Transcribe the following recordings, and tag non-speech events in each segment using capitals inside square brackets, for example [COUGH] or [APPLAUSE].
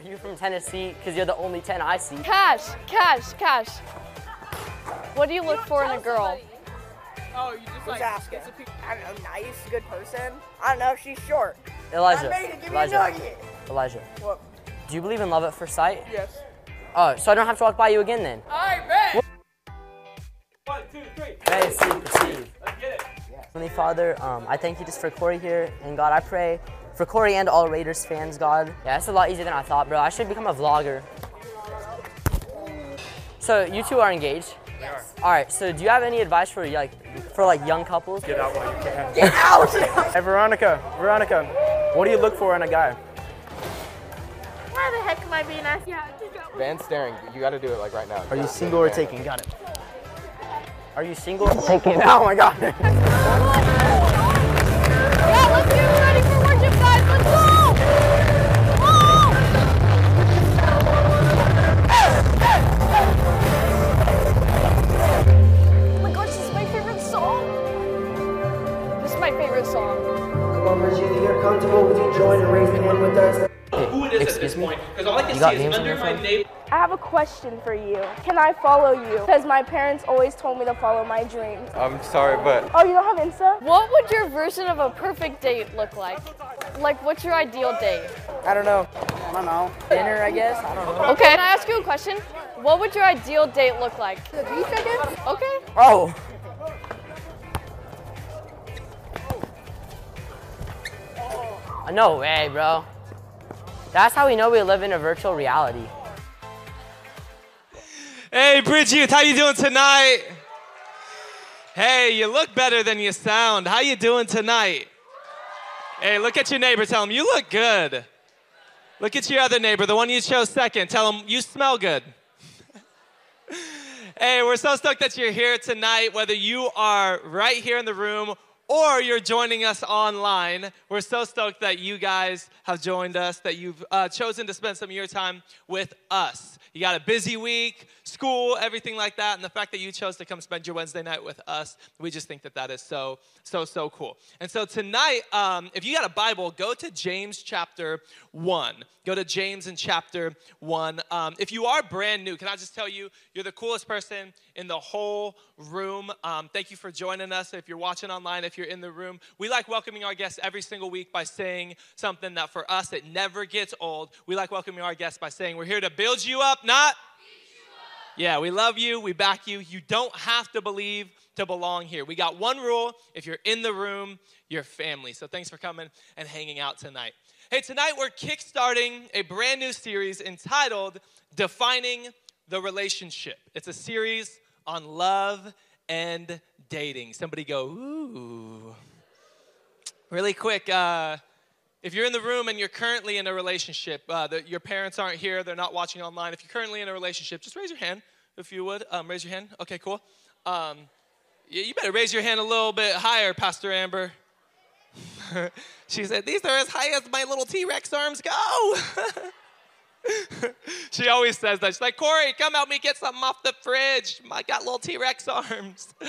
Are you from Tennessee? Because you're the only 10 I see. Cash, cash, cash. What do you look for in a girl? Oh, you just Who's like asking? it's a pe- I don't know, nice, good person. I don't know, she's short. Elijah. I made it, give me Elijah. a. Elijah. What? Do you believe in love at first sight? Yes. Oh, so I don't have to walk by you again then? I bet. One, two, three. May see, perceive. Let's get it. Heavenly Father, um, I thank you just for Corey here, and God, I pray for Corey and all Raiders fans, God. Yeah, that's a lot easier than I thought, bro. I should become a vlogger. So you two are engaged. Yes. All right. So do you have any advice for like for like young couples? Get out while you can. Get out! [LAUGHS] Hey, Veronica, Veronica, what do you look for in a guy? Why the heck am I being asked? Yeah, just go. Van staring. You got to do it like right now. Are you single or taken? Got it. Are you single? Taken. [LAUGHS] Oh my god. Yeah, let's get ready join and raise your hand with us? Who it is at Excuse this me? point? Because all I can You got see is names on under your my phone? name. I have a question for you. Can I follow you? Because my parents always told me to follow my dreams. I'm sorry, but Oh, you don't have Insta? What would your version of a perfect date look like? Like, what's your ideal date? I don't know. I don't know. Dinner, I guess. I don't know. Okay, can I ask you a question? What would your ideal date look like? The beach, I guess? Okay. Oh. No way, bro. That's how we know we live in a virtual reality. Hey, Bridge Youth, how you doing tonight? Hey, you look better than you sound. How you doing tonight? Hey, look at your neighbor. Tell him you look good. Look at your other neighbor, the one you chose second. Tell him you smell good. [LAUGHS] hey, we're so stoked that you're here tonight, whether you are right here in the room or you're joining us online. We're so stoked that you guys have joined us, that you've uh, chosen to spend some of your time with us. You got a busy week, school, everything like that, and the fact that you chose to come spend your Wednesday night with us, we just think that that is so, so, so cool. And so tonight, um, if you got a Bible, go to James chapter 1. Go to James in chapter 1. Um, if you are brand new, can I just tell you, you're the coolest person in the whole room. Um, thank you for joining us. If you're watching online, if you're in the room, we like welcoming our guests every single week by saying something that for us, it never gets old. We like welcoming our guests by saying, We're here to build you up, not yeah, we love you. We back you. You don't have to believe to belong here. We got one rule if you're in the room, you're family. So thanks for coming and hanging out tonight. Hey, tonight we're kickstarting a brand new series entitled Defining the Relationship. It's a series on love and dating. Somebody go, ooh. Really quick, uh, if you're in the room and you're currently in a relationship, uh, the, your parents aren't here, they're not watching online. If you're currently in a relationship, just raise your hand if you would. Um, raise your hand. Okay, cool. Um, you, you better raise your hand a little bit higher, Pastor Amber. [LAUGHS] she said, These are as high as my little T Rex arms go. [LAUGHS] [LAUGHS] she always says that. She's like, Corey, come help me get something off the fridge. I got little T Rex arms. [LAUGHS]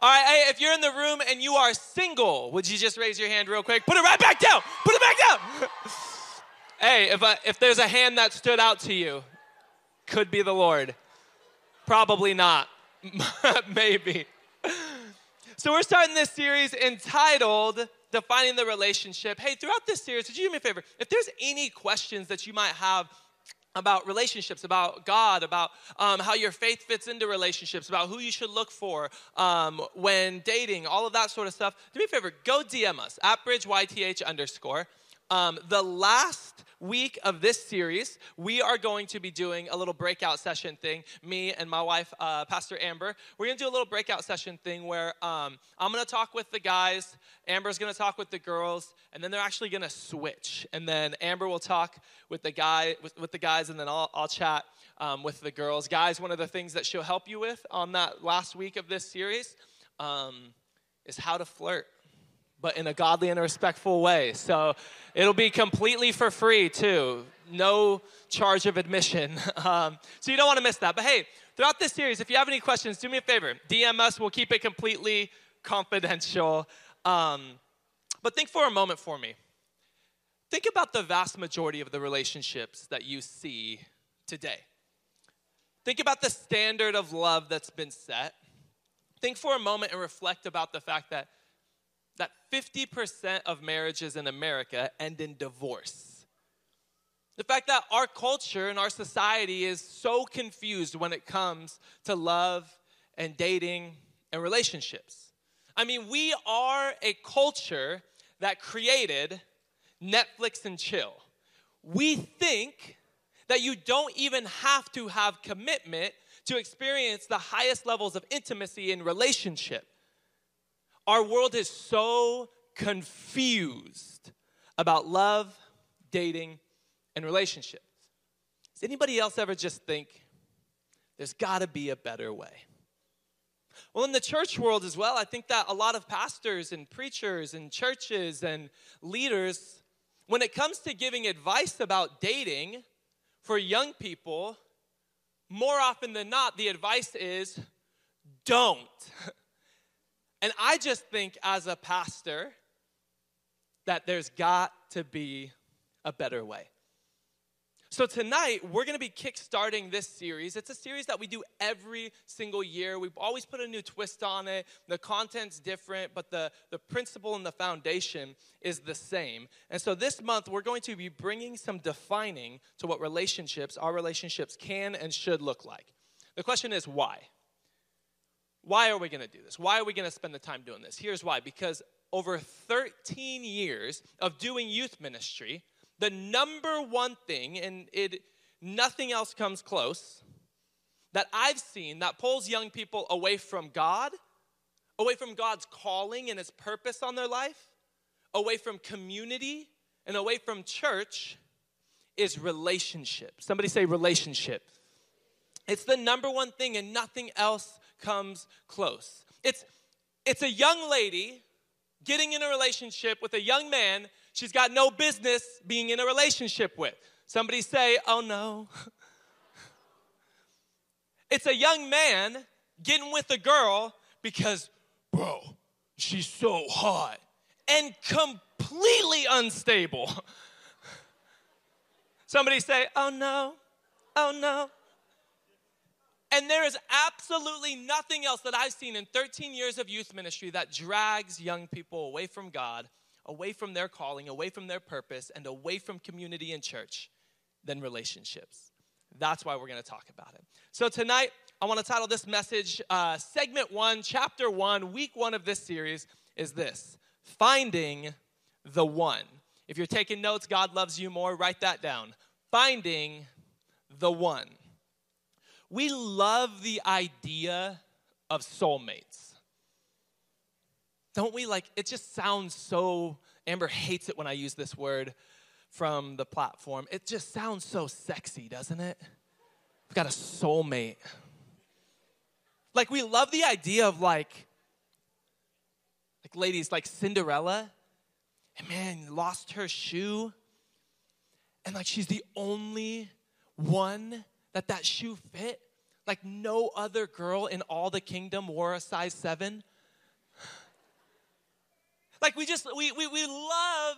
All right, hey, if you're in the room and you are single, would you just raise your hand real quick? Put it right back down. Put it back down. [LAUGHS] hey, if, if there's a hand that stood out to you, could be the Lord. Probably not. Maybe. So we're starting this series entitled Defining the Relationship. Hey, throughout this series, would you do me a favor? If there's any questions that you might have about relationships, about God, about um, how your faith fits into relationships, about who you should look for um, when dating, all of that sort of stuff, do me a favor, go DM us at bridgeyth underscore. Um, the last week of this series, we are going to be doing a little breakout session thing. Me and my wife, uh, Pastor Amber, we're going to do a little breakout session thing where um, I'm going to talk with the guys, Amber's going to talk with the girls, and then they're actually going to switch. And then Amber will talk with the guy with, with the guys, and then I'll, I'll chat um, with the girls. Guys, one of the things that she'll help you with on that last week of this series um, is how to flirt but in a godly and a respectful way. So it'll be completely for free, too. No charge of admission. [LAUGHS] Um, so you don't want to miss that. But hey, throughout this series, if you have any questions, do me a favor. DM us. We'll keep it completely confidential. Um, but think for a moment for me. think about the vast majority of the relationships that you see today. Think about the standard of love that's been set. Think for a moment and reflect about the fact that, that 50% of marriages in America end in divorce. The fact that our culture and our society is so confused when it comes to love and dating and relationships. I mean, we are a culture that created Netflix and chill. We think that you don't even have to have commitment to experience the highest levels of intimacy in relationship. Our world is so confused about love, dating, and relationships. Does anybody else ever just think there's got to be a better way? Well, in the church world as well, I think that a lot of pastors and preachers and churches and leaders, when it comes to giving advice about dating for young people, more often than not, the advice is don't. [LAUGHS] And I just think as a pastor that there's got to be a better way. So, tonight, we're going to be kickstarting this series. It's a series that we do every single year. We always put a new twist on it. The content's different, but the, the principle and the foundation is the same. And so, this month, we're going to be bringing some defining to what relationships, our relationships, can and should look like. The question is why? Why are we going to do this? Why are we going to spend the time doing this? Here's why because over 13 years of doing youth ministry, the number one thing, and it nothing else comes close, that I've seen that pulls young people away from God, away from God's calling and his purpose on their life, away from community, and away from church is relationship. Somebody say relationship. It's the number one thing, and nothing else comes close. It's, it's a young lady getting in a relationship with a young man she's got no business being in a relationship with. Somebody say, oh no. [LAUGHS] it's a young man getting with a girl because, bro, she's so hot and completely unstable. [LAUGHS] Somebody say, oh no, oh no. And there is absolutely nothing else that I've seen in 13 years of youth ministry that drags young people away from God away from their calling, away from their purpose, and away from community and church than relationships. That's why we're going to talk about it. So tonight, I want to title this message, uh, segment one, chapter one, week one of this series is this Finding the One. If you're taking notes, God loves you more, write that down. Finding the One. We love the idea of soulmates. Don't we like it just sounds so Amber hates it when I use this word from the platform. It just sounds so sexy, doesn't it? We've got a soulmate. Like we love the idea of like like ladies like Cinderella and man lost her shoe and like she's the only one that that shoe fit like no other girl in all the kingdom wore a size 7 [SIGHS] like we just, we, we, we love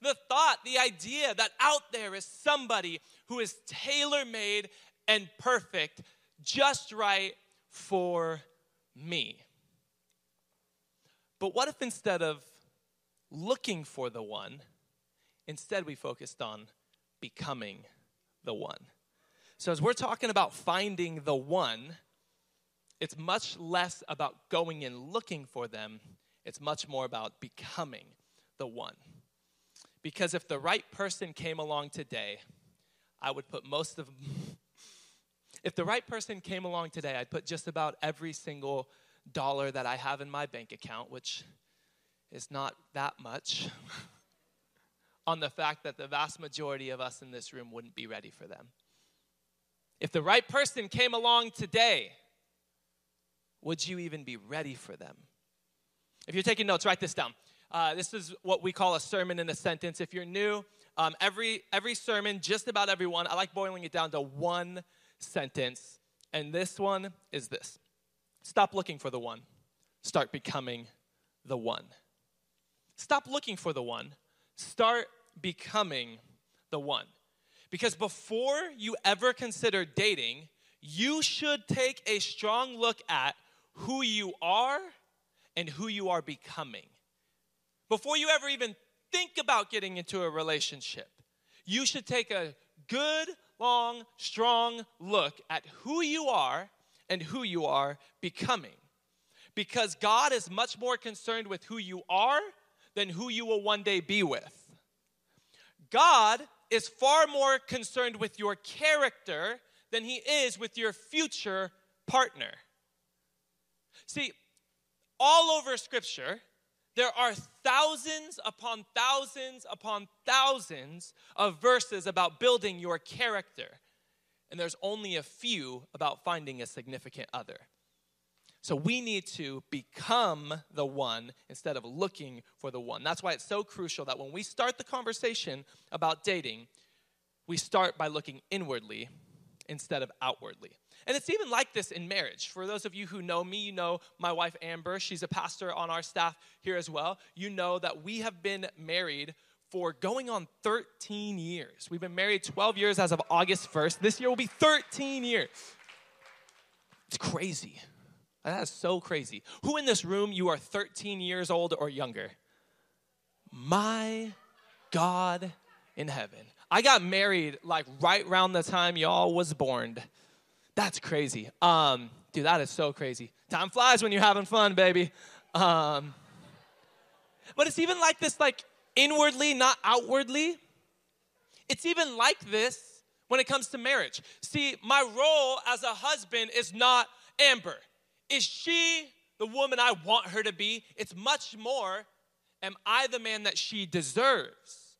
the thought, the idea that out there is somebody who is tailor made and perfect, just right for me. But what if instead of looking for the one, instead we focused on becoming the one? So, as we're talking about finding the one, it's much less about going and looking for them it's much more about becoming the one. Because if the right person came along today, I would put most of if the right person came along today, I'd put just about every single dollar that I have in my bank account, which is not that much, [LAUGHS] on the fact that the vast majority of us in this room wouldn't be ready for them. If the right person came along today, would you even be ready for them? If you're taking notes, write this down. Uh, this is what we call a sermon in a sentence. If you're new, um, every every sermon, just about every one, I like boiling it down to one sentence. And this one is this: Stop looking for the one, start becoming the one. Stop looking for the one, start becoming the one. Because before you ever consider dating, you should take a strong look at who you are and who you are becoming. Before you ever even think about getting into a relationship, you should take a good, long, strong look at who you are and who you are becoming. Because God is much more concerned with who you are than who you will one day be with. God is far more concerned with your character than he is with your future partner. See, all over Scripture, there are thousands upon thousands upon thousands of verses about building your character, and there's only a few about finding a significant other. So we need to become the one instead of looking for the one. That's why it's so crucial that when we start the conversation about dating, we start by looking inwardly instead of outwardly. And it's even like this in marriage. For those of you who know me, you know my wife Amber. She's a pastor on our staff here as well. You know that we have been married for going on 13 years. We've been married 12 years as of August 1st. This year will be 13 years. It's crazy. That is so crazy. Who in this room you are 13 years old or younger? My God in heaven. I got married like right around the time y'all was born. That's crazy. Um, dude, that is so crazy. Time flies when you're having fun, baby. Um, but it's even like this, like inwardly, not outwardly. It's even like this when it comes to marriage. See, my role as a husband is not Amber. Is she the woman I want her to be? It's much more, am I the man that she deserves?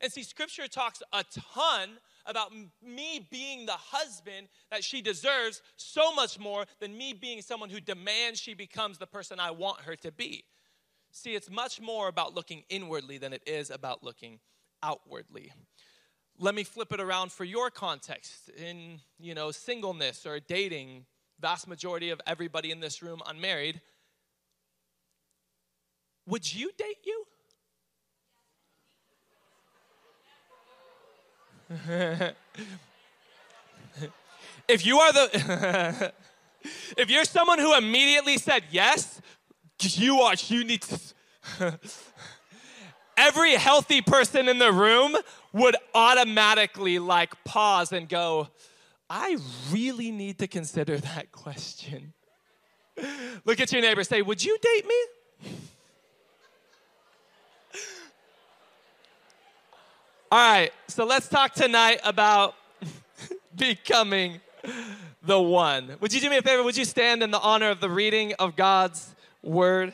And see, scripture talks a ton about me being the husband that she deserves so much more than me being someone who demands she becomes the person I want her to be. See, it's much more about looking inwardly than it is about looking outwardly. Let me flip it around for your context in, you know, singleness or dating. Vast majority of everybody in this room unmarried. Would you date you? [LAUGHS] if you are the [LAUGHS] if you're someone who immediately said yes, you are you need to [LAUGHS] every healthy person in the room would automatically like pause and go, I really need to consider [LAUGHS] that question. Look at your neighbor, say, Would you date me? [LAUGHS] All right, so let's talk tonight about [LAUGHS] becoming the one. Would you do me a favor? Would you stand in the honor of the reading of God's word?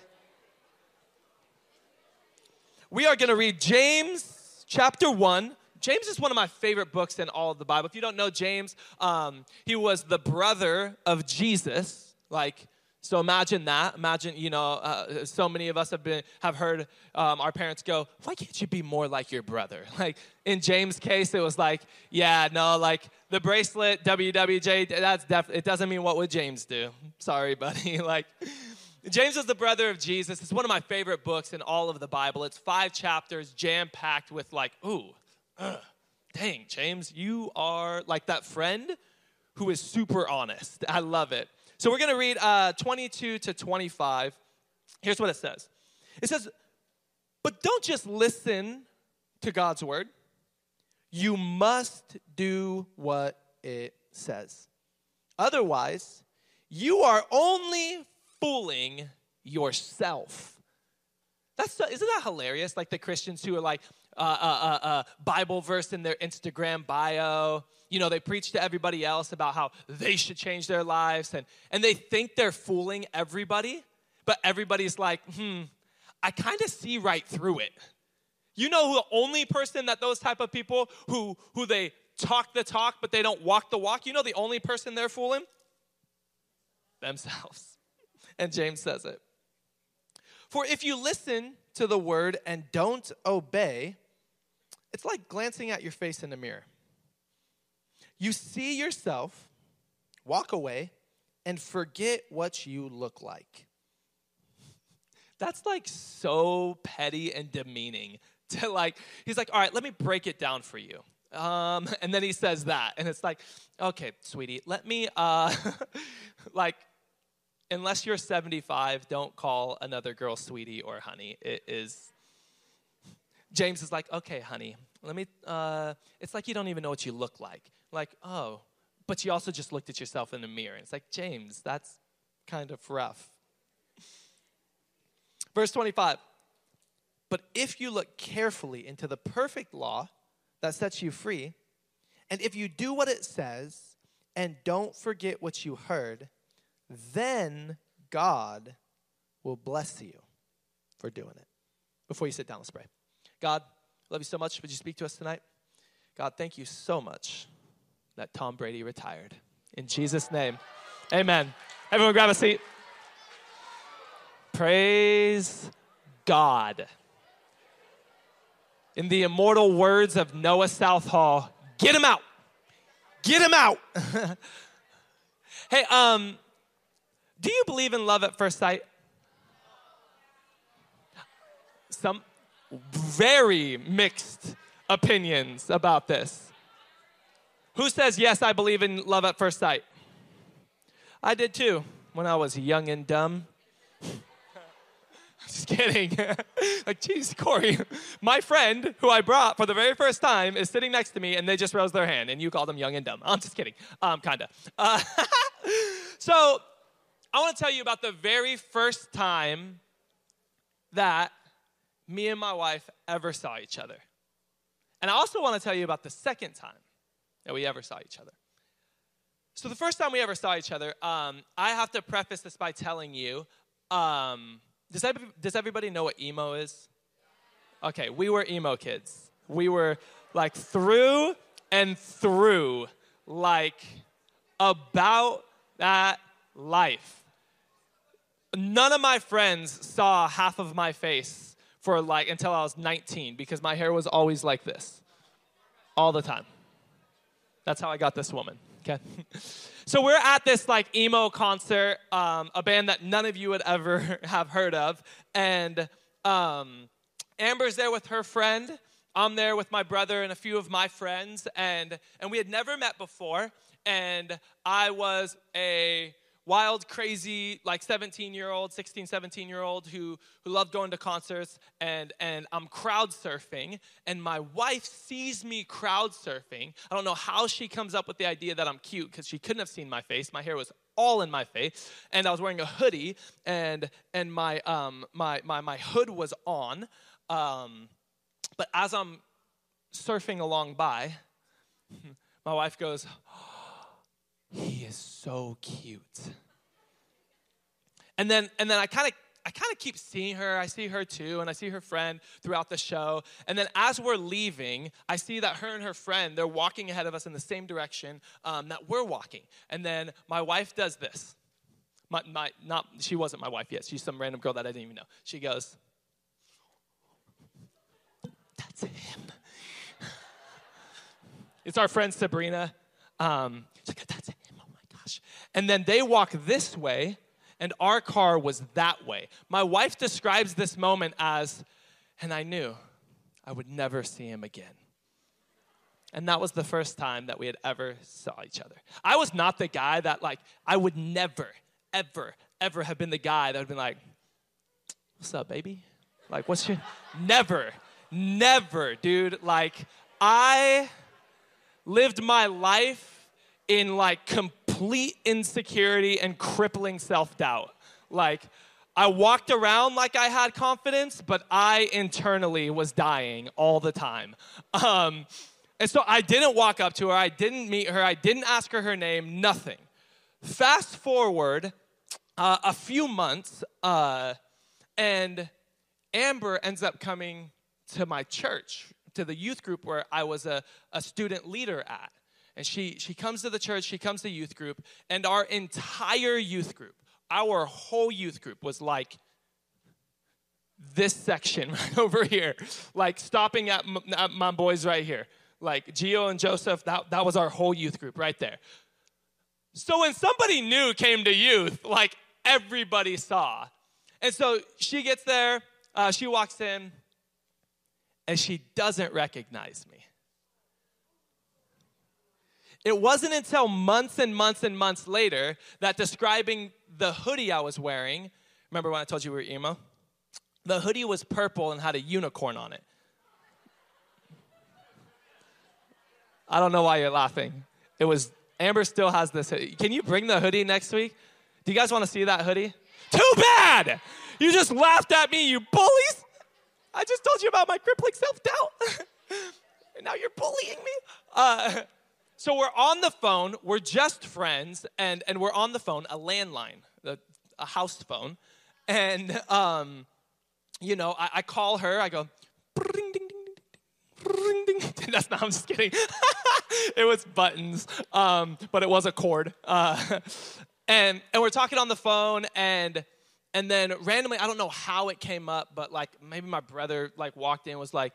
We are going to read James chapter 1. James is one of my favorite books in all of the Bible. If you don't know James, um, he was the brother of Jesus. Like, so imagine that. Imagine, you know, uh, so many of us have been have heard um, our parents go, "Why can't you be more like your brother?" [LAUGHS] Like in James' case, it was like, "Yeah, no, like the bracelet, WWJ. That's definitely. It doesn't mean what would James do. Sorry, [LAUGHS] buddy. like." James is the brother of Jesus. It's one of my favorite books in all of the Bible. It's five chapters, jam packed with like, ooh, uh, dang, James, you are like that friend who is super honest. I love it. So we're going to read uh, 22 to 25. Here's what it says It says, But don't just listen to God's word, you must do what it says. Otherwise, you are only fooling yourself. That's isn't that hilarious? Like the Christians who are like uh, uh, uh, Bible verse in their Instagram bio. You know, they preach to everybody else about how they should change their lives, and and they think they're fooling everybody, but everybody's like, hmm, I kind of see right through it. You know, the only person that those type of people who who they talk the talk but they don't walk the walk. You know, the only person they're fooling themselves. [LAUGHS] And James says it. For if you listen to the word and don't obey, it's like glancing at your face in the mirror. You see yourself, walk away, and forget what you look like. [LAUGHS] That's like so petty and demeaning to like, he's like, all right, let me break it down for you. Um, [LAUGHS] and then he says that. And it's like, okay, sweetie, let me, uh, [LAUGHS] like, unless you're 75, don't call another girl sweetie or honey. It is, James is like, okay, honey, let me, uh, it's like you don't even know what you look like. Like, oh, but you also just looked at yourself in the mirror. It's like, James, that's kind of rough. Verse 25. But if you look carefully into the perfect law that sets you free, and if you do what it says and don't forget what you heard, then God will bless you for doing it. Before you sit down, let's pray. God, love you so much. Would you speak to us tonight? God, thank you so much that Tom Brady retired. In Jesus' name, amen. Everyone grab a seat. Praise God. In the immortal words of Noah Southall, get him out. Get him out. [LAUGHS] hey, um, do you believe in love at first sight? Some very mixed opinions about this. Who says, Yes, I believe in love at first sight? I did too when I was young and dumb. [LAUGHS] Just kidding. [LAUGHS] like, geez, Corey, my friend who I brought for the very first time is sitting next to me and they just rose their hand and you call them young and dumb. [LAUGHS] I'm just kidding. Um, kinda. Uh, so, I want to tell you about the very first time that me and my wife ever saw each other. And I also want to tell you about the second time that we ever saw each other. So, the first time we ever saw each other, um, I have to preface this by telling you um, does, does everybody know what emo is? Okay, we were emo kids. We were like through and through, like about that life. None of my friends saw half of my face for like until I was 19 because my hair was always like this all the time. That's how I got this woman. Okay. [LAUGHS] so we're at this like emo concert, um, a band that none of you would ever [LAUGHS] have heard of, and um, Amber's there with her friend. I'm there with my brother and a few of my friends, and and we had never met before. And I was a wild, crazy, like 17 year old, 16, 17 year old who, who loved going to concerts, and, and I'm crowd surfing, and my wife sees me crowd surfing. I don't know how she comes up with the idea that I'm cute because she couldn't have seen my face. My hair was all in my face, and I was wearing a hoodie, and, and my, um, my, my, my hood was on. Um, but as I'm surfing along by, [LAUGHS] my wife goes, he is so cute. And then and then I kind of I kind of keep seeing her. I see her too, and I see her friend throughout the show. And then as we're leaving, I see that her and her friend they're walking ahead of us in the same direction um, that we're walking. And then my wife does this. My, my not she wasn't my wife yet. She's some random girl that I didn't even know. She goes, "That's him." It's our friend Sabrina. Um, she's like, "That's him." And then they walk this way and our car was that way. My wife describes this moment as, and I knew I would never see him again. And that was the first time that we had ever saw each other. I was not the guy that like I would never, ever, ever have been the guy that would have been like, "What's up, baby?" Like, "What's your?" [LAUGHS] never, never, dude. Like, I lived my life in like complete insecurity and crippling self doubt. Like, I walked around like I had confidence, but I internally was dying all the time. [LAUGHS] Um, and so I didn't walk up to her, I didn't meet her, I didn't ask her her name, nothing. Fast forward uh, a few months, uh, and Amber ends up coming to my church, to the youth group where I was a, a student leader at. And she, she comes to the church, she comes to youth group, and our entire youth group, our whole youth group was like this section [LAUGHS] right over here, like stopping at, m- at my boys right here. Like geo and Joseph, that, that was our whole youth group right there. So when somebody new came to youth, like everybody saw. And so she gets there, uh, she walks in, and she doesn't recognize me. It wasn't until months and months and months later that describing the hoodie I was wearing, remember when I told you we were emo? The hoodie was purple and had a unicorn on it. I don't know why you're laughing. It was, Amber still has this hoodie. Can you bring the hoodie next week? Do you guys want to see that hoodie? Too bad! You just laughed at me, you bullies! I just told you about my crippling self doubt. [LAUGHS] and now you're bullying me? Uh, so we're on the phone, we're just friends, and, and we're on the phone, a landline, a, a house phone. And, um, you know, I, I call her, I go, ding, ding, ding, ding, ding, ding. [LAUGHS] That's not, I'm just kidding. [LAUGHS] it was buttons, um, but it was a cord. Uh, [LAUGHS] and, and we're talking on the phone, and and then randomly, I don't know how it came up, but like maybe my brother like walked in was like,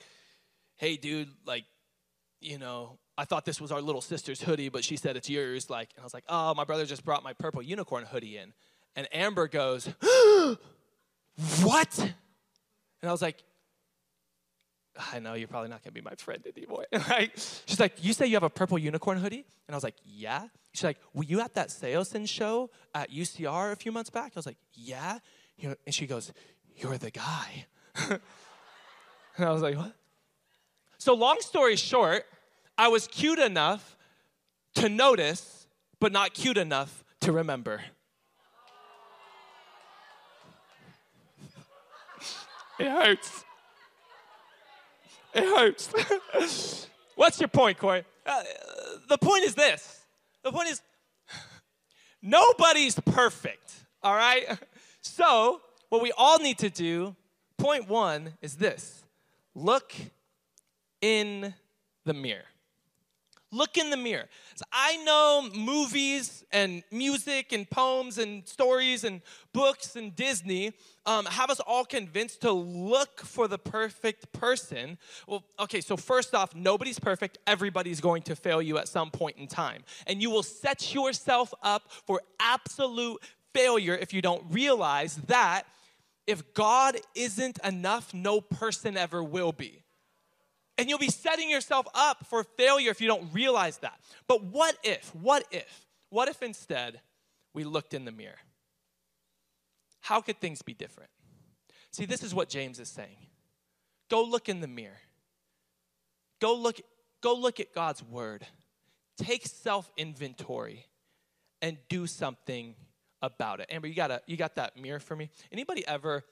"Hey, dude, like, you know, I thought this was our little sister's hoodie, but she said it's yours." Like, and I was like, "Oh, my brother just brought my purple unicorn hoodie in," and Amber goes, [GASPS] "What?" And I was like, I know you're probably not gonna be my friend anymore. [LAUGHS] right? She's like, You say you have a purple unicorn hoodie? And I was like, Yeah. She's like, Were you at that Saosin show at UCR a few months back? I was like, Yeah. And she goes, You're the guy. [LAUGHS] and I was like, What? So, long story short, I was cute enough to notice, but not cute enough to remember. it hurts. It hurts. [LAUGHS] What's your point, Corey? Uh, the point is this. The point is nobody's perfect, all right? So, what we all need to do, point one, is this look in the mirror. Look in the mirror. So I know movies and music and poems and stories and books and Disney um, have us all convinced to look for the perfect person. Well, okay, so first off, nobody's perfect. Everybody's going to fail you at some point in time. And you will set yourself up for absolute failure if you don't realize that if God isn't enough, no person ever will be. And you'll be setting yourself up for failure if you don't realize that. But what if, what if, what if instead we looked in the mirror? How could things be different? See, this is what James is saying. Go look in the mirror. Go look, go look at God's word. Take self-inventory and do something about it. Amber, you got a, you got that mirror for me? Anybody ever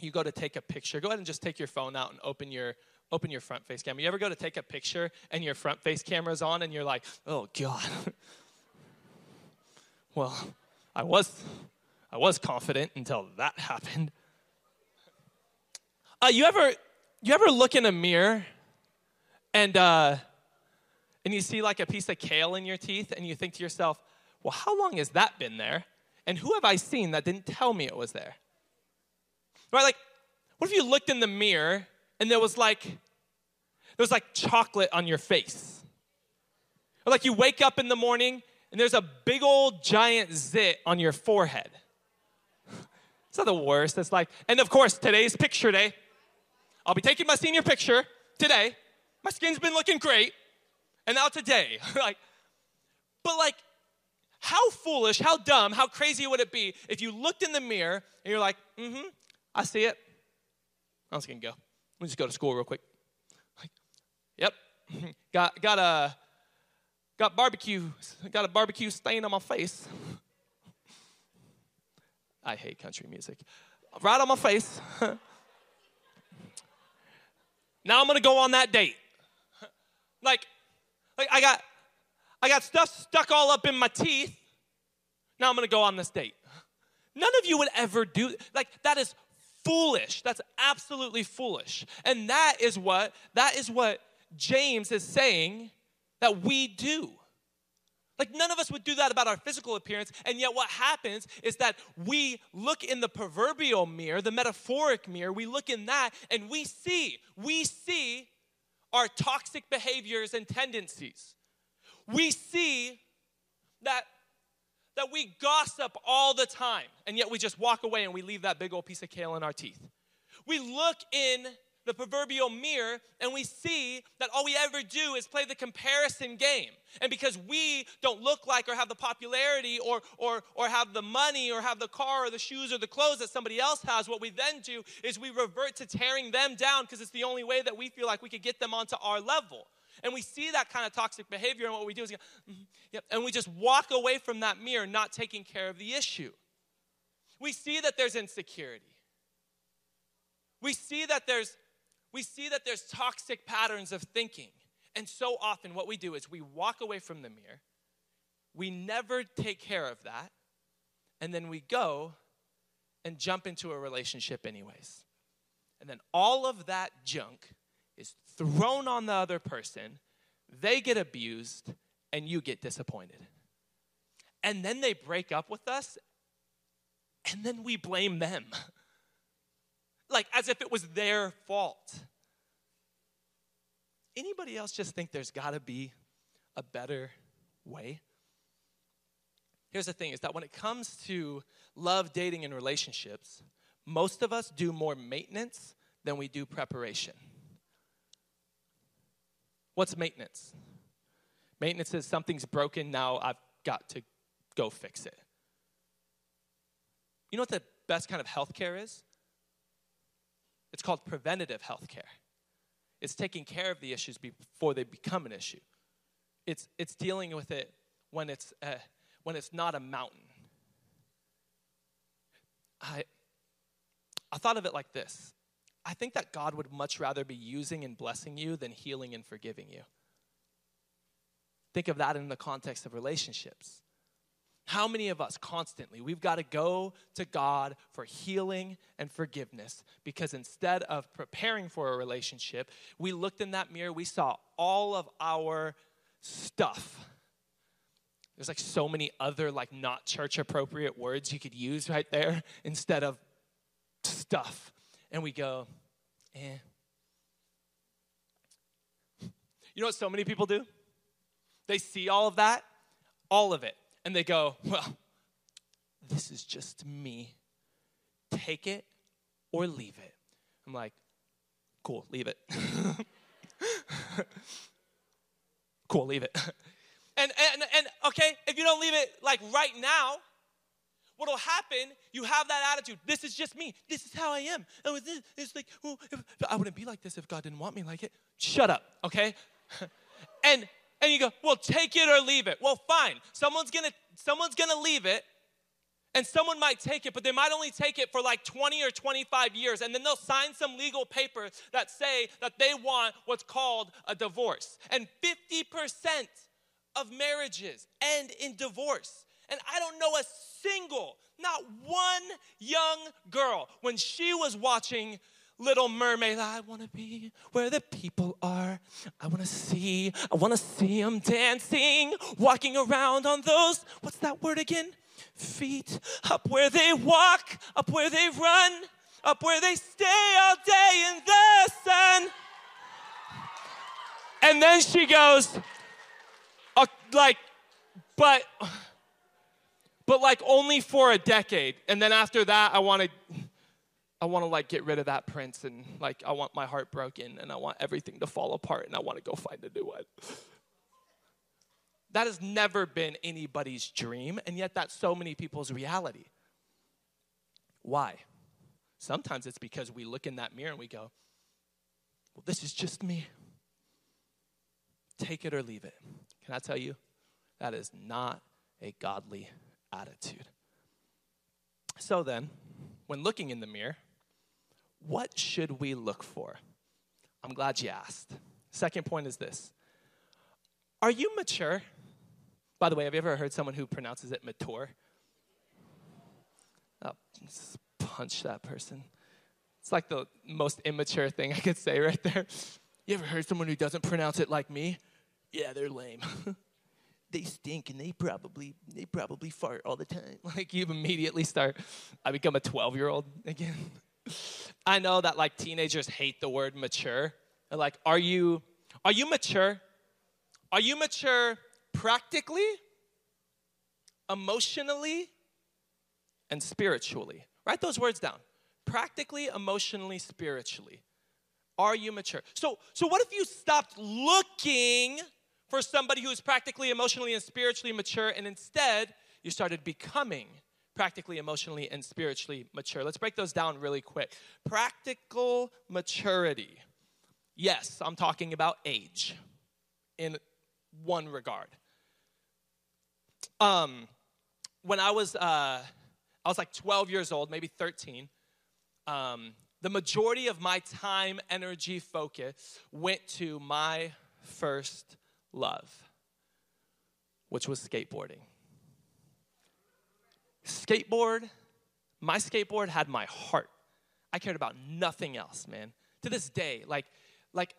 you go to take a picture? Go ahead and just take your phone out and open your open your front face camera. You ever go to take a picture and your front face camera's on and you're like, oh God. [LAUGHS] well, I was I was confident until that happened. Uh, you ever you ever look in a mirror and uh, and you see like a piece of kale in your teeth and you think to yourself, well, how long has that been there? And who have I seen that didn't tell me it was there? Right? Like, what if you looked in the mirror and there was like there was like chocolate on your face. Or like you wake up in the morning and there's a big old giant zit on your forehead. [LAUGHS] It's not the worst. It's like, and of course, today's picture day. I'll be taking my senior picture today. My skin's been looking great. And now today. [LAUGHS] like, but like, how foolish, how dumb, how crazy would it be if you looked in the mirror and you're like, mm-hmm, I see it. I'm just gonna go. Let me just go to school real quick. Yep, [LAUGHS] got got a got barbecue, got a barbecue stain on my face. [LAUGHS] I hate country music. Right on my face. [LAUGHS] now I'm gonna go on that date. Like, like I got I got stuff stuck all up in my teeth. Now I'm gonna go on this date. None of you would ever do like that is foolish. That's absolutely foolish. And that is what that is what James is saying that we do. Like none of us would do that about our physical appearance, and yet what happens is that we look in the proverbial mirror, the metaphoric mirror, we look in that and we see, we see our toxic behaviors and tendencies. We see that that we gossip all the time, and yet we just walk away and we leave that big old piece of kale in our teeth. We look in the proverbial mirror and we see that all we ever do is play the comparison game. And because we don't look like or have the popularity or, or, or have the money or have the car or the shoes or the clothes that somebody else has, what we then do is we revert to tearing them down because it's the only way that we feel like we could get them onto our level. And we see that kind of toxic behavior, and what we do is, go, mm-hmm, yep, and we just walk away from that mirror, not taking care of the issue. We see that there's insecurity. We see that there's we see that there's toxic patterns of thinking. And so often what we do is we walk away from the mirror. We never take care of that. And then we go and jump into a relationship anyways. And then all of that junk is thrown on the other person. They get abused and you get disappointed. And then they break up with us and then we blame them. [LAUGHS] like as if it was their fault. Anybody else just think there's got to be a better way? Here's the thing is that when it comes to love, dating, and relationships, most of us do more maintenance than we do preparation. What's maintenance? Maintenance is something's broken, now I've got to go fix it. You know what the best kind of healthcare is? It's called preventative health care. It's taking care of the issues before they become an issue. It's, it's dealing with it when it's, uh, when it's not a mountain. I, I thought of it like this I think that God would much rather be using and blessing you than healing and forgiving you. Think of that in the context of relationships. How many of us constantly, we've got to go to God for healing and forgiveness because instead of preparing for a relationship, we looked in that mirror, we saw all of our stuff. There's like so many other, like not church appropriate words you could use right there instead of stuff. And we go, eh. You know what so many people do? They see all of that, all of it, and they go, Well, this is just me. Take it or leave it. I'm like, Cool, leave it. [LAUGHS] cool, leave it. [LAUGHS] And, and, and okay, if you don't leave it like right now, what'll happen, you have that attitude. This is just me. This is how I am. And with this, it's like, if, I wouldn't be like this if God didn't want me like it. Shut up, okay? [LAUGHS] and and you go, well, take it or leave it. Well, fine. Someone's gonna someone's gonna leave it, and someone might take it, but they might only take it for like 20 or 25 years, and then they'll sign some legal paper that say that they want what's called a divorce. And 50% of marriages end in divorce. And I don't know a single, not one young girl, when she was watching Little Mermaid. I want to be where the people are. I want to see, I want to see them dancing, walking around on those, what's that word again? Feet. Up where they walk, up where they run, up where they stay all day in the sun. And then she goes, uh, like, but, but like only for a decade. And then after that, I want to I want to like get rid of that prince and like I want my heart broken and I want everything to fall apart and I want to go find a new one. That has never been anybody's dream, and yet that's so many people's reality. Why? Sometimes it's because we look in that mirror and we go, Well, this is just me. Take it or leave it. Can I tell you? That is not a godly attitude. So then, when looking in the mirror, what should we look for? I'm glad you asked. Second point is this Are you mature? By the way, have you ever heard someone who pronounces it mature? Oh, punch that person. It's like the most immature thing I could say right there. You ever heard someone who doesn't pronounce it like me? Yeah, they're lame. [LAUGHS] they stink and they probably they probably fart all the time. [LAUGHS] Like you immediately start I become a 12-year-old again. [LAUGHS] I know that like teenagers hate the word mature. Like, are you are you mature? Are you mature practically, emotionally, and spiritually? Write those words down. Practically, emotionally, spiritually. Are you mature? So, so what if you stopped looking for somebody who is practically, emotionally, and spiritually mature, and instead you started becoming practically, emotionally, and spiritually mature? Let's break those down really quick. Practical maturity. Yes, I'm talking about age in one regard. Um, when I was, uh, I was like 12 years old, maybe 13. Um, the majority of my time, energy, focus went to my first love, which was skateboarding. Skateboard, my skateboard had my heart. I cared about nothing else, man. To this day, like, like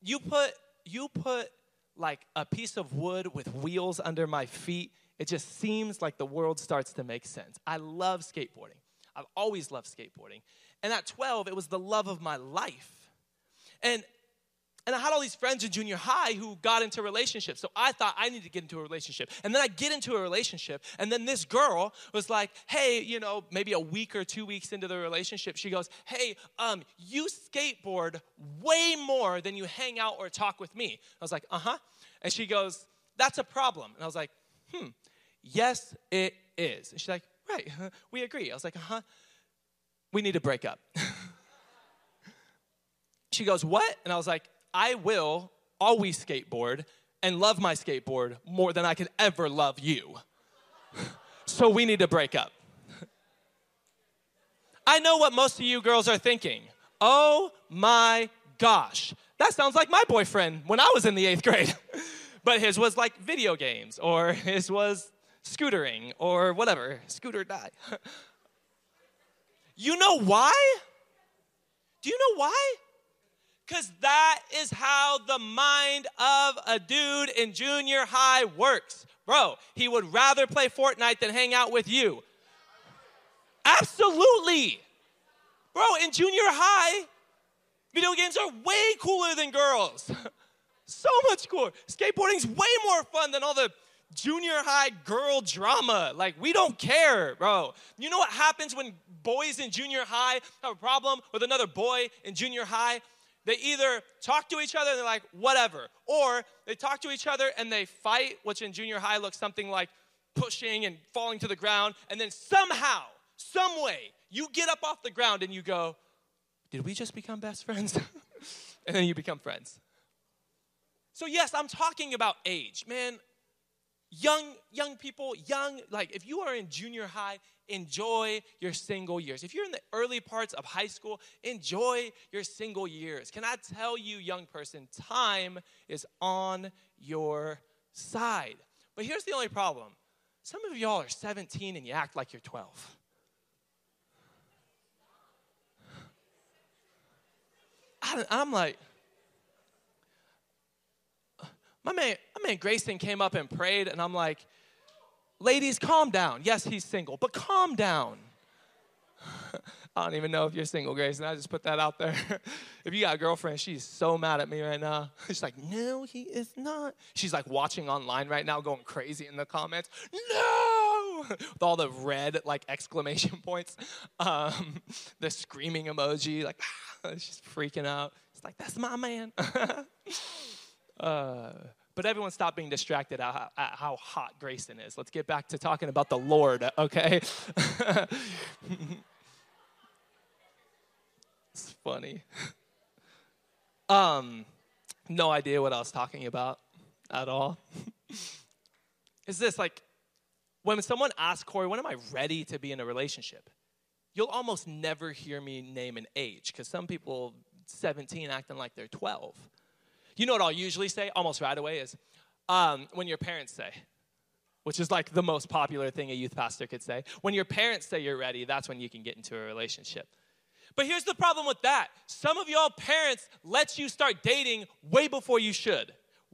you put you put like a piece of wood with wheels under my feet, it just seems like the world starts to make sense. I love skateboarding. I've always loved skateboarding. And at 12, it was the love of my life. And and I had all these friends in junior high who got into relationships. So I thought I needed to get into a relationship. And then I get into a relationship. And then this girl was like, hey, you know, maybe a week or two weeks into the relationship, she goes, hey, um, you skateboard way more than you hang out or talk with me. I was like, uh huh. And she goes, that's a problem. And I was like, hmm, yes, it is. And she's like, right, [LAUGHS] we agree. I was like, uh huh. We need to break up. [LAUGHS] she goes, what? And I was like, I will always skateboard and love my skateboard more than I could ever love you. [LAUGHS] so we need to break up. [LAUGHS] I know what most of you girls are thinking. Oh my gosh, that sounds like my boyfriend when I was in the eighth grade. [LAUGHS] but his was like video games, or his was scootering, or whatever, scooter die. you know why? Do you know why? Because that is how the mind of a dude in junior high works. Bro, he would rather play Fortnite than hang out with you. Absolutely. Bro, in junior high, video games are way cooler than girls. [LAUGHS] so much cooler. Skateboarding's way more fun than all the junior high girl drama. Like, we don't care, bro. You know what happens when boys in junior high have a problem with another boy in junior high? They either talk to each other and they're like, whatever, or they talk to each other and they fight, which in junior high looks something like pushing and falling to the ground, and then somehow, some way, you get up off the ground and you go, Did we just become best friends? [LAUGHS] and then you become friends. So, yes, I'm talking about age. Man, young young people young like if you are in junior high enjoy your single years. If you're in the early parts of high school enjoy your single years. Can i tell you young person time is on your side. But here's the only problem. Some of y'all are 17 and you act like you're 12 I, i'm like my man, my man Grayson came up and prayed, and I'm like, ladies, calm down. Yes, he's single, but calm down. [LAUGHS] I don't even know if you're single, Grace, and I just put that out there. [LAUGHS] if you got a girlfriend, she's so mad at me right now. [LAUGHS] She's like, no, he is not. She's like watching online right now, going crazy in the comments. No! With all the red like exclamation points, um, the screaming emoji, like she's freaking out. It's like that's my man. Uh, but everyone stop being distracted at, at how hot Grayson is. Let's get back to talking about the Lord, okay? [LAUGHS] it's funny. Um, no idea what I was talking about at all. [LAUGHS] is this like when someone asks Corey, when am I ready to be in a relationship? You'll almost never hear me name an age because some people 17 acting like they're 12. You know what I'll usually say almost right away is um, when your parents say, which is like the most popular thing a youth pastor could say. When your parents say you're ready, that's when you can get into a relationship. But here's the problem with that. Some of y'all parents let you start dating way before you should,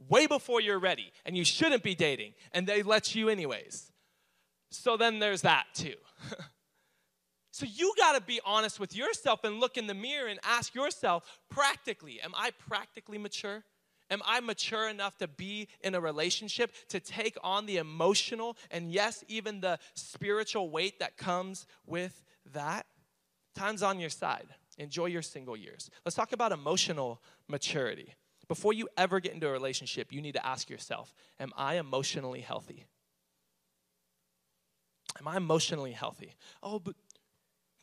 way before you're ready, and you shouldn't be dating, and they let you anyways. So then there's that too. [LAUGHS] So you got to be honest with yourself and look in the mirror and ask yourself practically, am I practically mature? Am I mature enough to be in a relationship, to take on the emotional and, yes, even the spiritual weight that comes with that? Time's on your side. Enjoy your single years. Let's talk about emotional maturity. Before you ever get into a relationship, you need to ask yourself Am I emotionally healthy? Am I emotionally healthy? Oh, but,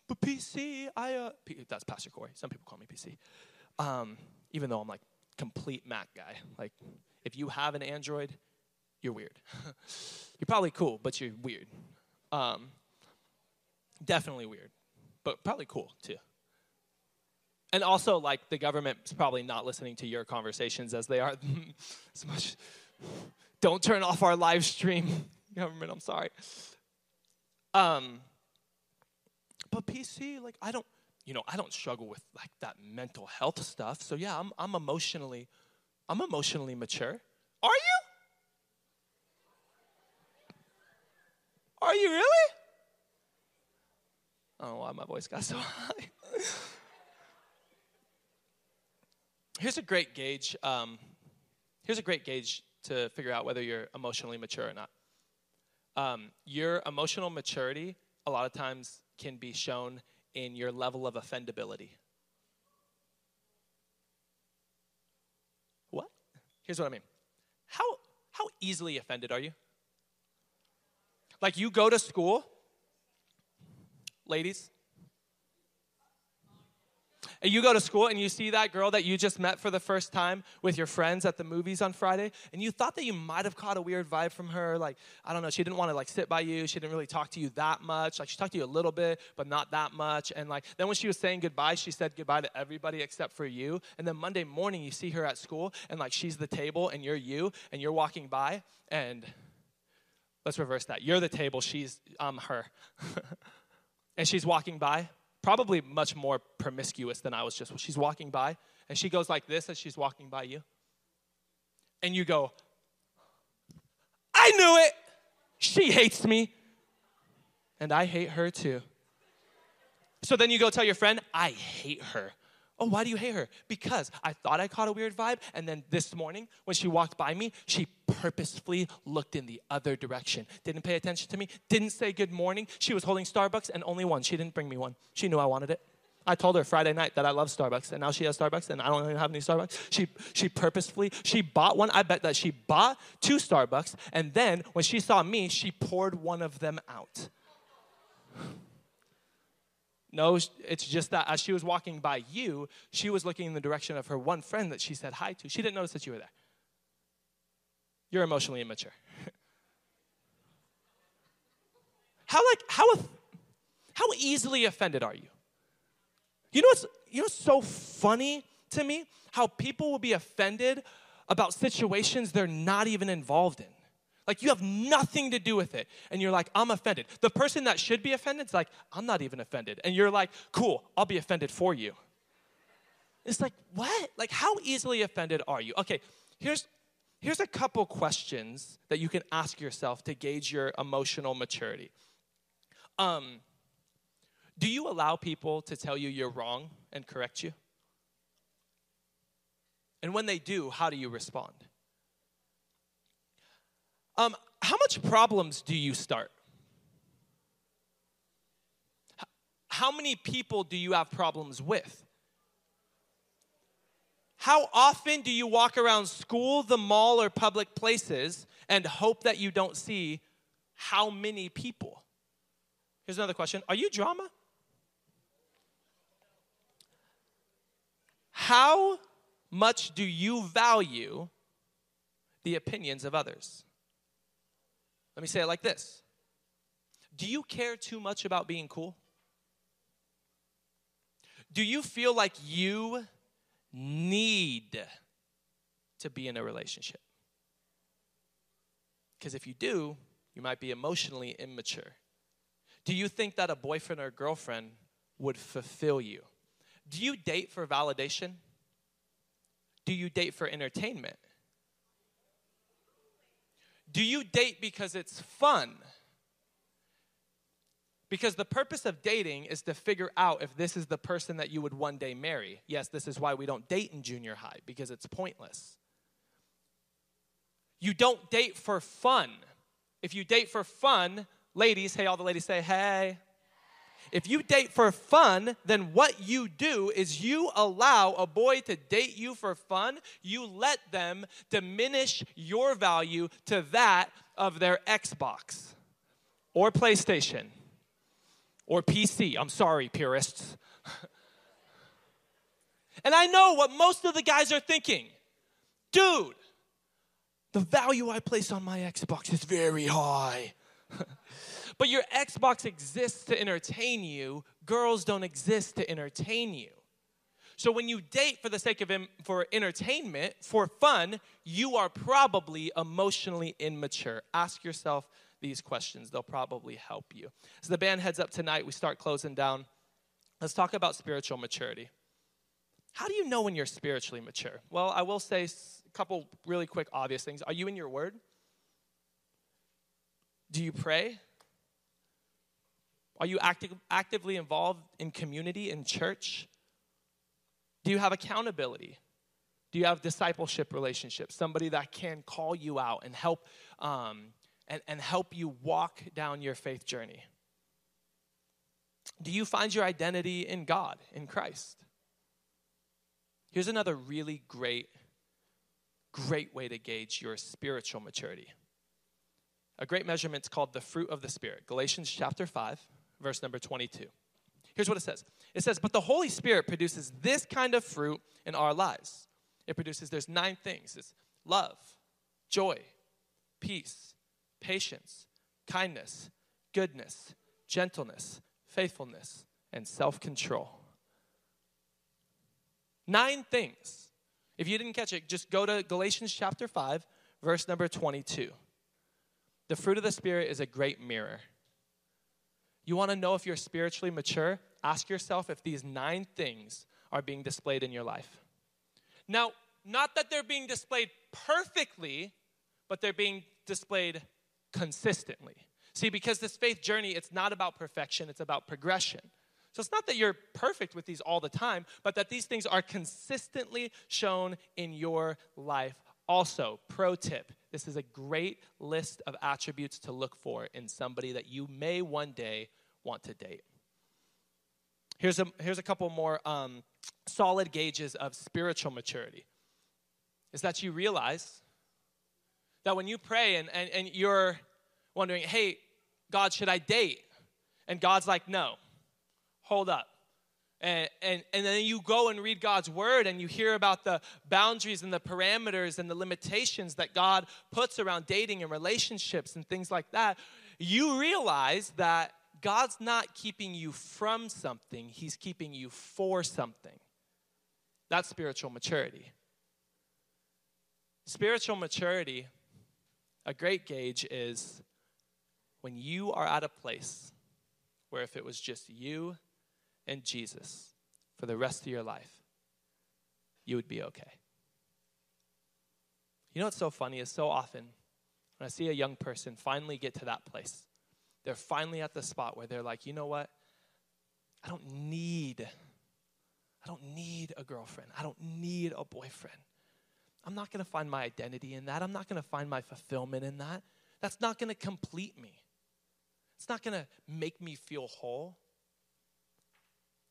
but PC, I, uh, P- that's Pastor Corey. Some people call me PC. Um, even though I'm like complete Mac guy. Like, if you have an Android, you're weird. [LAUGHS] you're probably cool, but you're weird. Um, definitely weird, but probably cool too. And also, like, the government's probably not listening to your conversations as they are [LAUGHS] as much. Don't turn off our live stream, [LAUGHS] government. I'm sorry. Um, but PC, like, I don't, you know, I don't struggle with like that mental health stuff. So yeah, I'm, I'm emotionally, I'm emotionally mature. Are you? Are you really? I don't know why my voice got so [LAUGHS] high. here's a great gauge. Um, here's a great gauge to figure out whether you're emotionally mature or not. Um, your emotional maturity, a lot of times, can be shown in your level of offendability. What? Here's what I mean. How, how easily offended are you? Like you go to school, ladies, and you go to school and you see that girl that you just met for the first time with your friends at the movies on Friday, and you thought that you might have caught a weird vibe from her. Like, I don't know, she didn't want to like sit by you. She didn't really talk to you that much. Like, she talked to you a little bit, but not that much. And like, then when she was saying goodbye, she said goodbye to everybody except for you. And then Monday morning, you see her at school, and like, she's the table, and you're you, and you're walking by, and let's reverse that. You're the table, she's um her. [LAUGHS] and she's walking by probably much more promiscuous than I was just. She's walking by, and she goes like this as she's walking by you. And you go, I knew it. She hates me. And I hate her too. So then you go tell your friend, I hate her. Oh, why do you hate her? Because I thought I caught a weird vibe, and then this morning when she walked by me, she purposefully looked in the other direction. Didn't pay attention to me, didn't say good morning. She was holding Starbucks and only one. She didn't bring me one. She knew I wanted it. I told her Friday night that I love Starbucks, and now she has Starbucks, and I don't even have any Starbucks. She, she purposefully, she bought one. I bet that she bought two Starbucks, and then when she saw me, she poured one of them out. No, it's just that as she was walking by you, she was looking in the direction of her one friend that she said hi to. She didn't notice that you were there. You're emotionally immature. [LAUGHS] how like how how easily offended are you? You know what's you know what's so funny to me? How people will be offended about situations they're not even involved in. Like you have nothing to do with it. And you're like, I'm offended. The person that should be offended is like, I'm not even offended. And you're like, cool, I'll be offended for you. It's like, what? Like, how easily offended are you? Okay, here's here's a couple questions that you can ask yourself to gauge your emotional maturity. Um, do you allow people to tell you you're wrong and correct you? And when they do, how do you respond? Um, how much problems do you start? How many people do you have problems with? How often do you walk around school, the mall, or public places and hope that you don't see how many people? Here's another question Are you drama? How much do you value the opinions of others? Let me say it like this Do you care too much about being cool? Do you feel like you need to be in a relationship? Because if you do, you might be emotionally immature. Do you think that a boyfriend or girlfriend would fulfill you? Do you date for validation? Do you date for entertainment? Do you date because it's fun? Because the purpose of dating is to figure out if this is the person that you would one day marry. Yes, this is why we don't date in junior high, because it's pointless. You don't date for fun. If you date for fun, ladies, hey, all the ladies say, hey. If you date for fun, then what you do is you allow a boy to date you for fun. You let them diminish your value to that of their Xbox or PlayStation or PC. I'm sorry, purists. [LAUGHS] and I know what most of the guys are thinking. Dude, the value I place on my Xbox is very high. [LAUGHS] but your Xbox exists to entertain you. Girls don't exist to entertain you. So when you date for the sake of for entertainment, for fun, you are probably emotionally immature. Ask yourself these questions. They'll probably help you. As the band heads up tonight, we start closing down. Let's talk about spiritual maturity. How do you know when you're spiritually mature? Well, I will say a couple really quick obvious things. Are you in your word? Do you pray? Are you active, actively involved in community, in church? Do you have accountability? Do you have discipleship relationships? Somebody that can call you out and help um, and, and help you walk down your faith journey? Do you find your identity in God, in Christ? Here's another really great, great way to gauge your spiritual maturity. A great measurement is called the fruit of the Spirit. Galatians chapter 5, verse number 22. Here's what it says it says, But the Holy Spirit produces this kind of fruit in our lives. It produces, there's nine things it's love, joy, peace, patience, kindness, goodness, gentleness, faithfulness, and self control. Nine things. If you didn't catch it, just go to Galatians chapter 5, verse number 22. The fruit of the Spirit is a great mirror. You want to know if you're spiritually mature? Ask yourself if these nine things are being displayed in your life. Now, not that they're being displayed perfectly, but they're being displayed consistently. See, because this faith journey, it's not about perfection, it's about progression. So it's not that you're perfect with these all the time, but that these things are consistently shown in your life. Also, pro tip this is a great list of attributes to look for in somebody that you may one day want to date. Here's a, here's a couple more um, solid gauges of spiritual maturity is that you realize that when you pray and, and, and you're wondering, hey, God, should I date? And God's like, no, hold up. And, and, and then you go and read God's word and you hear about the boundaries and the parameters and the limitations that God puts around dating and relationships and things like that. You realize that God's not keeping you from something, He's keeping you for something. That's spiritual maturity. Spiritual maturity, a great gauge is when you are at a place where if it was just you and Jesus for the rest of your life, you would be okay. You know what's so funny is so often when I see a young person finally get to that place, they're finally at the spot where they're like, you know what? I don't need, I don't need a girlfriend. I don't need a boyfriend. I'm not going to find my identity in that. I'm not going to find my fulfillment in that. That's not going to complete me. It's not going to make me feel whole.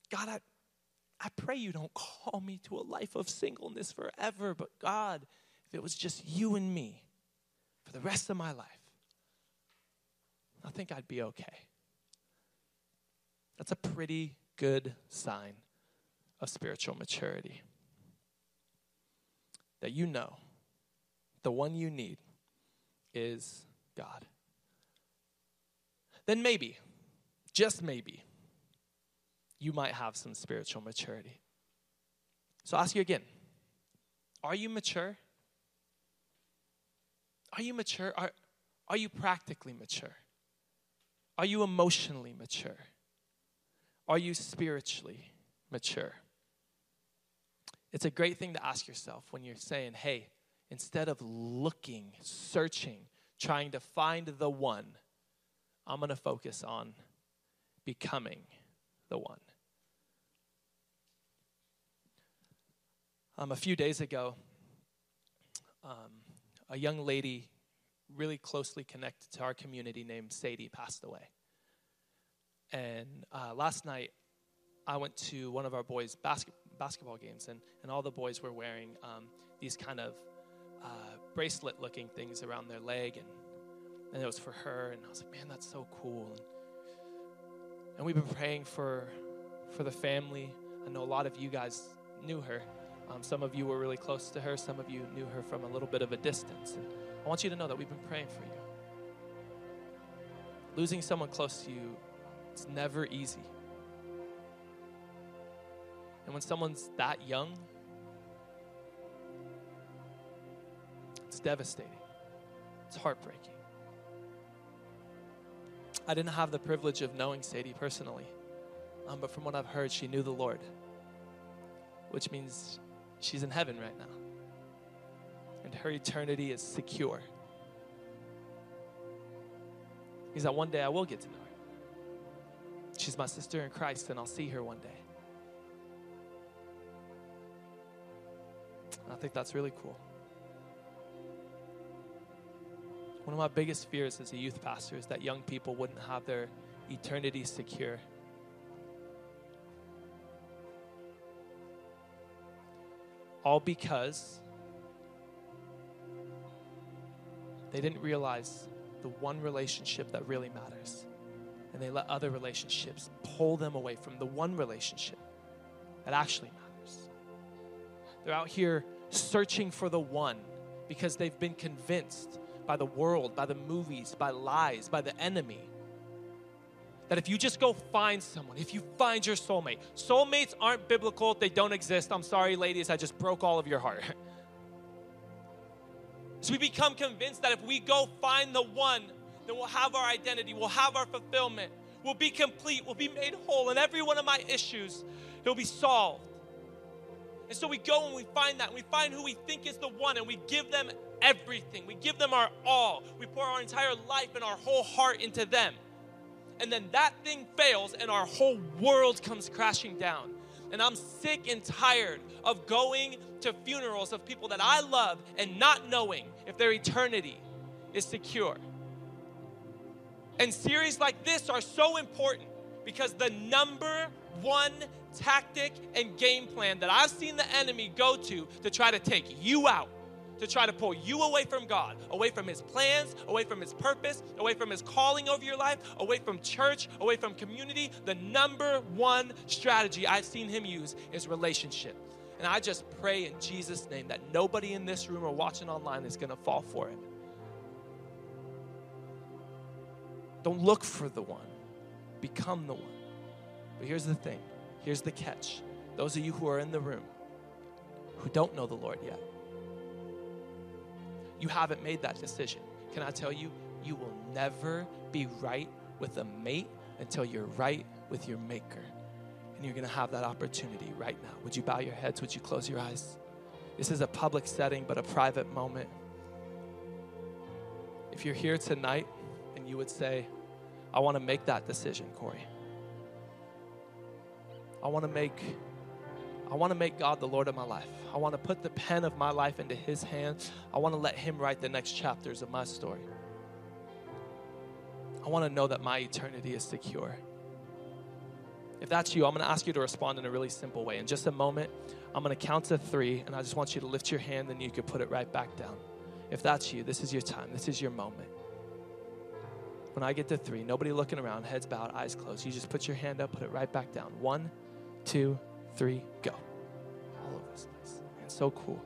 God, I, I pray you don't call me to a life of singleness forever, but God, if it was just you and me for the rest of my life, I think I'd be okay. That's a pretty good sign of spiritual maturity. That you know the one you need is God. Then maybe, just maybe, you might have some spiritual maturity. So I'll ask you again Are you mature? Are you mature? Are, are you practically mature? Are you emotionally mature? Are you spiritually mature? It's a great thing to ask yourself when you're saying, hey, instead of looking, searching, trying to find the one, I'm going to focus on becoming the one. Um, a few days ago, um, a young lady really closely connected to our community named Sadie passed away. And uh, last night, I went to one of our boys' basket, basketball games, and, and all the boys were wearing um, these kind of uh, bracelet looking things around their leg. And, and it was for her. And I was like, man, that's so cool. And, and we've been praying for, for the family. I know a lot of you guys knew her. Um, some of you were really close to her, some of you knew her from a little bit of a distance. And I want you to know that we've been praying for you. Losing someone close to you, it's never easy. And when someone's that young, it's devastating. It's heartbreaking. I didn't have the privilege of knowing Sadie personally, um, but from what I've heard, she knew the Lord, which means she's in heaven right now. And her eternity is secure. Means that one day I will get to know her. She's my sister in Christ, and I'll see her one day. I think that's really cool. One of my biggest fears as a youth pastor is that young people wouldn't have their eternity secure. All because they didn't realize the one relationship that really matters. And they let other relationships pull them away from the one relationship that actually matters. They're out here searching for the one because they've been convinced by the world, by the movies, by lies, by the enemy. That if you just go find someone, if you find your soulmate, soulmates aren't biblical, they don't exist. I'm sorry, ladies, I just broke all of your heart. [LAUGHS] So we become convinced that if we go find the one, then we'll have our identity, we'll have our fulfillment, we'll be complete, we'll be made whole, and every one of my issues, it'll be solved. And so we go and we find that, and we find who we think is the one, and we give them everything. We give them our all. We pour our entire life and our whole heart into them. And then that thing fails, and our whole world comes crashing down. And I'm sick and tired of going to funerals of people that I love and not knowing if their eternity is secure. And series like this are so important because the number one tactic and game plan that I've seen the enemy go to to try to take you out to try to pull you away from God, away from His plans, away from His purpose, away from His calling over your life, away from church, away from community. The number one strategy I've seen Him use is relationship. And I just pray in Jesus' name that nobody in this room or watching online is going to fall for it. Don't look for the one, become the one. But here's the thing here's the catch. Those of you who are in the room who don't know the Lord yet, you haven't made that decision. Can I tell you, you will never be right with a mate until you're right with your maker. And you're going to have that opportunity right now. Would you bow your heads? Would you close your eyes? This is a public setting, but a private moment. If you're here tonight and you would say, I want to make that decision, Corey. I want to make I want to make God the Lord of my life. I want to put the pen of my life into His hands. I want to let Him write the next chapters of my story. I want to know that my eternity is secure. If that's you, I'm going to ask you to respond in a really simple way. In just a moment, I'm going to count to three, and I just want you to lift your hand, and you can put it right back down. If that's you, this is your time, this is your moment. When I get to three, nobody looking around, heads bowed, eyes closed. You just put your hand up, put it right back down. One, two, three, go. All over this place. Man, so cool.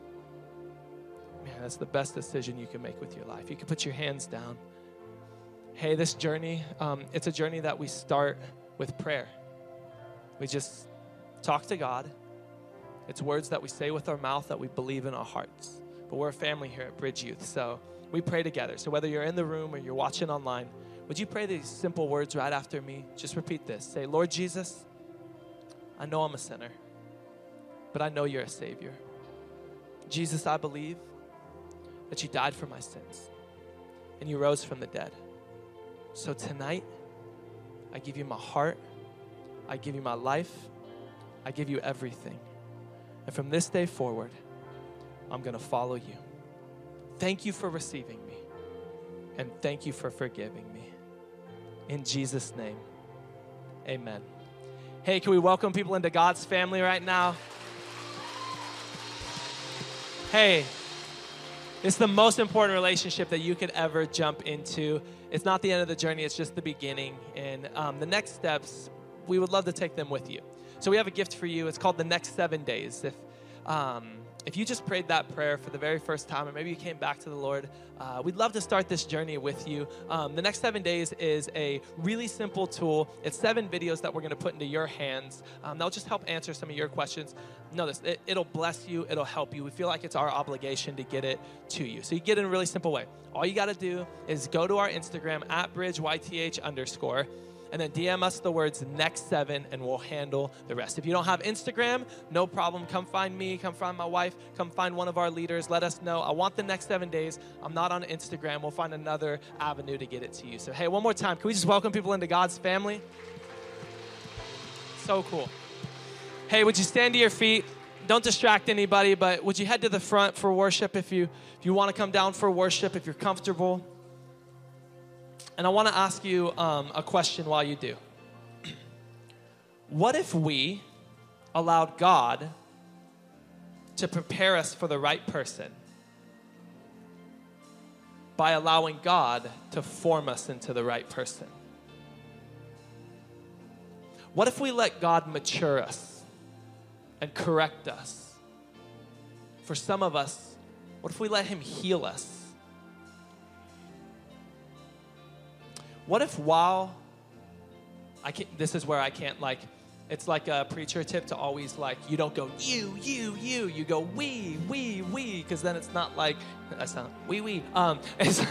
Man, that's the best decision you can make with your life. You can put your hands down. Hey, this journey, um, it's a journey that we start with prayer. We just talk to God. It's words that we say with our mouth that we believe in our hearts. But we're a family here at Bridge Youth, so we pray together. So whether you're in the room or you're watching online, would you pray these simple words right after me? Just repeat this. Say, Lord Jesus, I know I'm a sinner, but I know you're a Savior. Jesus, I believe that you died for my sins and you rose from the dead. So tonight, I give you my heart, I give you my life, I give you everything. And from this day forward, I'm going to follow you. Thank you for receiving me, and thank you for forgiving me. In Jesus' name, Amen. Hey, can we welcome people into God's family right now? Hey, it's the most important relationship that you could ever jump into. It's not the end of the journey, it's just the beginning. And um, the next steps, we would love to take them with you. So we have a gift for you. It's called the next seven days. If um, if you just prayed that prayer for the very first time, or maybe you came back to the Lord, uh, we'd love to start this journey with you. Um, the next seven days is a really simple tool. It's seven videos that we're going to put into your hands. Um, that'll just help answer some of your questions. Notice it, it'll bless you, it'll help you. We feel like it's our obligation to get it to you. So you get it in a really simple way. All you got to do is go to our Instagram at bridgeyth underscore and then DM us the words next seven and we'll handle the rest. If you don't have Instagram, no problem. Come find me, come find my wife, come find one of our leaders. Let us know. I want the next seven days. I'm not on Instagram. We'll find another avenue to get it to you. So, hey, one more time, can we just welcome people into God's family? So cool. Hey, would you stand to your feet? Don't distract anybody, but would you head to the front for worship if you if you want to come down for worship, if you're comfortable? And I want to ask you um, a question while you do. [CLEARS THROAT] what if we allowed God to prepare us for the right person by allowing God to form us into the right person? What if we let God mature us and correct us? For some of us, what if we let Him heal us? What if while I can this is where I can't like it's like a preacher tip to always like you don't go you you you you go we we we because then it's not like that's not we we um [LAUGHS] it's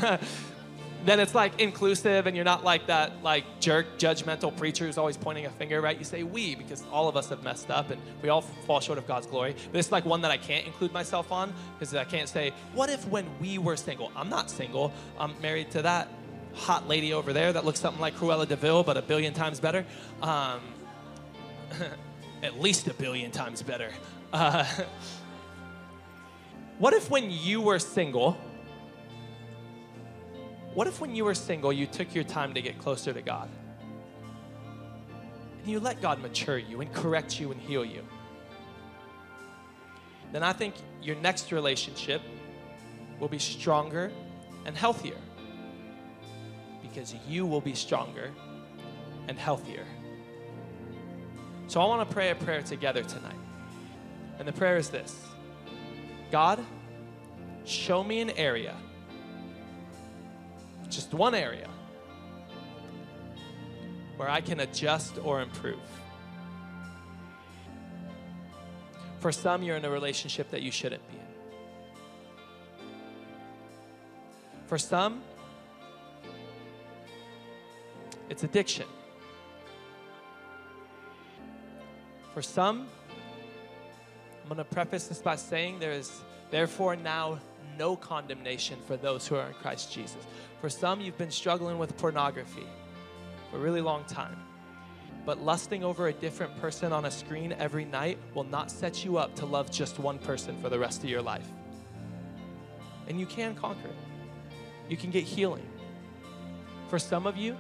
then it's like inclusive and you're not like that like jerk judgmental preacher who's always pointing a finger right? You say we because all of us have messed up and we all fall short of god's glory. But it's like one that i can't include myself on because i can't say what if when we were single i'm not single i'm married to that hot lady over there that looks something like Cruella de Vil, but a billion times better. Um, [LAUGHS] at least a billion times better. Uh, [LAUGHS] what if when you were single, what if when you were single, you took your time to get closer to God? And you let God mature you and correct you and heal you. Then I think your next relationship will be stronger and healthier because you will be stronger and healthier. So I want to pray a prayer together tonight. And the prayer is this God, show me an area, just one area, where I can adjust or improve. For some, you're in a relationship that you shouldn't be in. For some, it's addiction. For some, I'm going to preface this by saying there is therefore now no condemnation for those who are in Christ Jesus. For some, you've been struggling with pornography for a really long time. But lusting over a different person on a screen every night will not set you up to love just one person for the rest of your life. And you can conquer it, you can get healing. For some of you,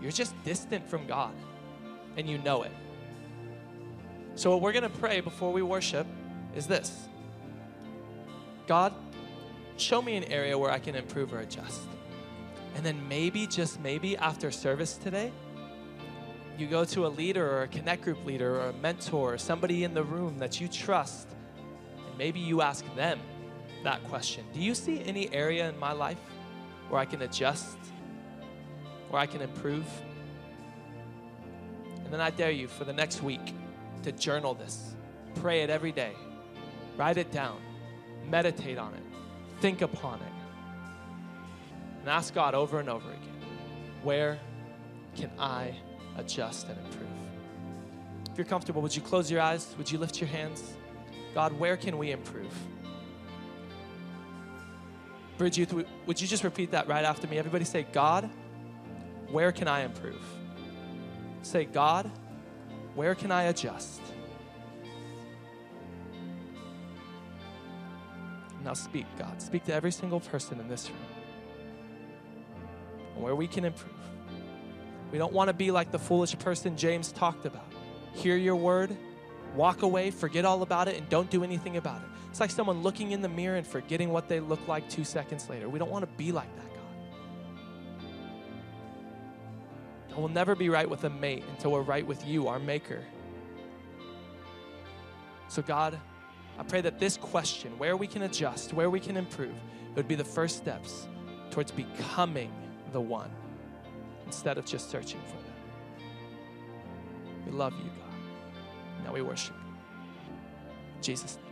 you're just distant from God and you know it. So, what we're going to pray before we worship is this God, show me an area where I can improve or adjust. And then maybe, just maybe, after service today, you go to a leader or a connect group leader or a mentor or somebody in the room that you trust, and maybe you ask them that question Do you see any area in my life where I can adjust where I can improve. And then I dare you for the next week to journal this. Pray it every day. Write it down. Meditate on it. Think upon it. And ask God over and over again where can I adjust and improve? If you're comfortable, would you close your eyes? Would you lift your hands? God, where can we improve? Bridge Youth, would you just repeat that right after me? Everybody say, God, where can I improve? Say, God, where can I adjust? Now speak, God. Speak to every single person in this room where we can improve. We don't want to be like the foolish person James talked about. Hear your word, walk away, forget all about it, and don't do anything about it. It's like someone looking in the mirror and forgetting what they look like two seconds later. We don't want to be like that, And we'll never be right with a mate until we're right with you, our Maker. So, God, I pray that this question, where we can adjust, where we can improve, it would be the first steps towards becoming the one instead of just searching for them. We love you, God. Now we worship you. Jesus' name.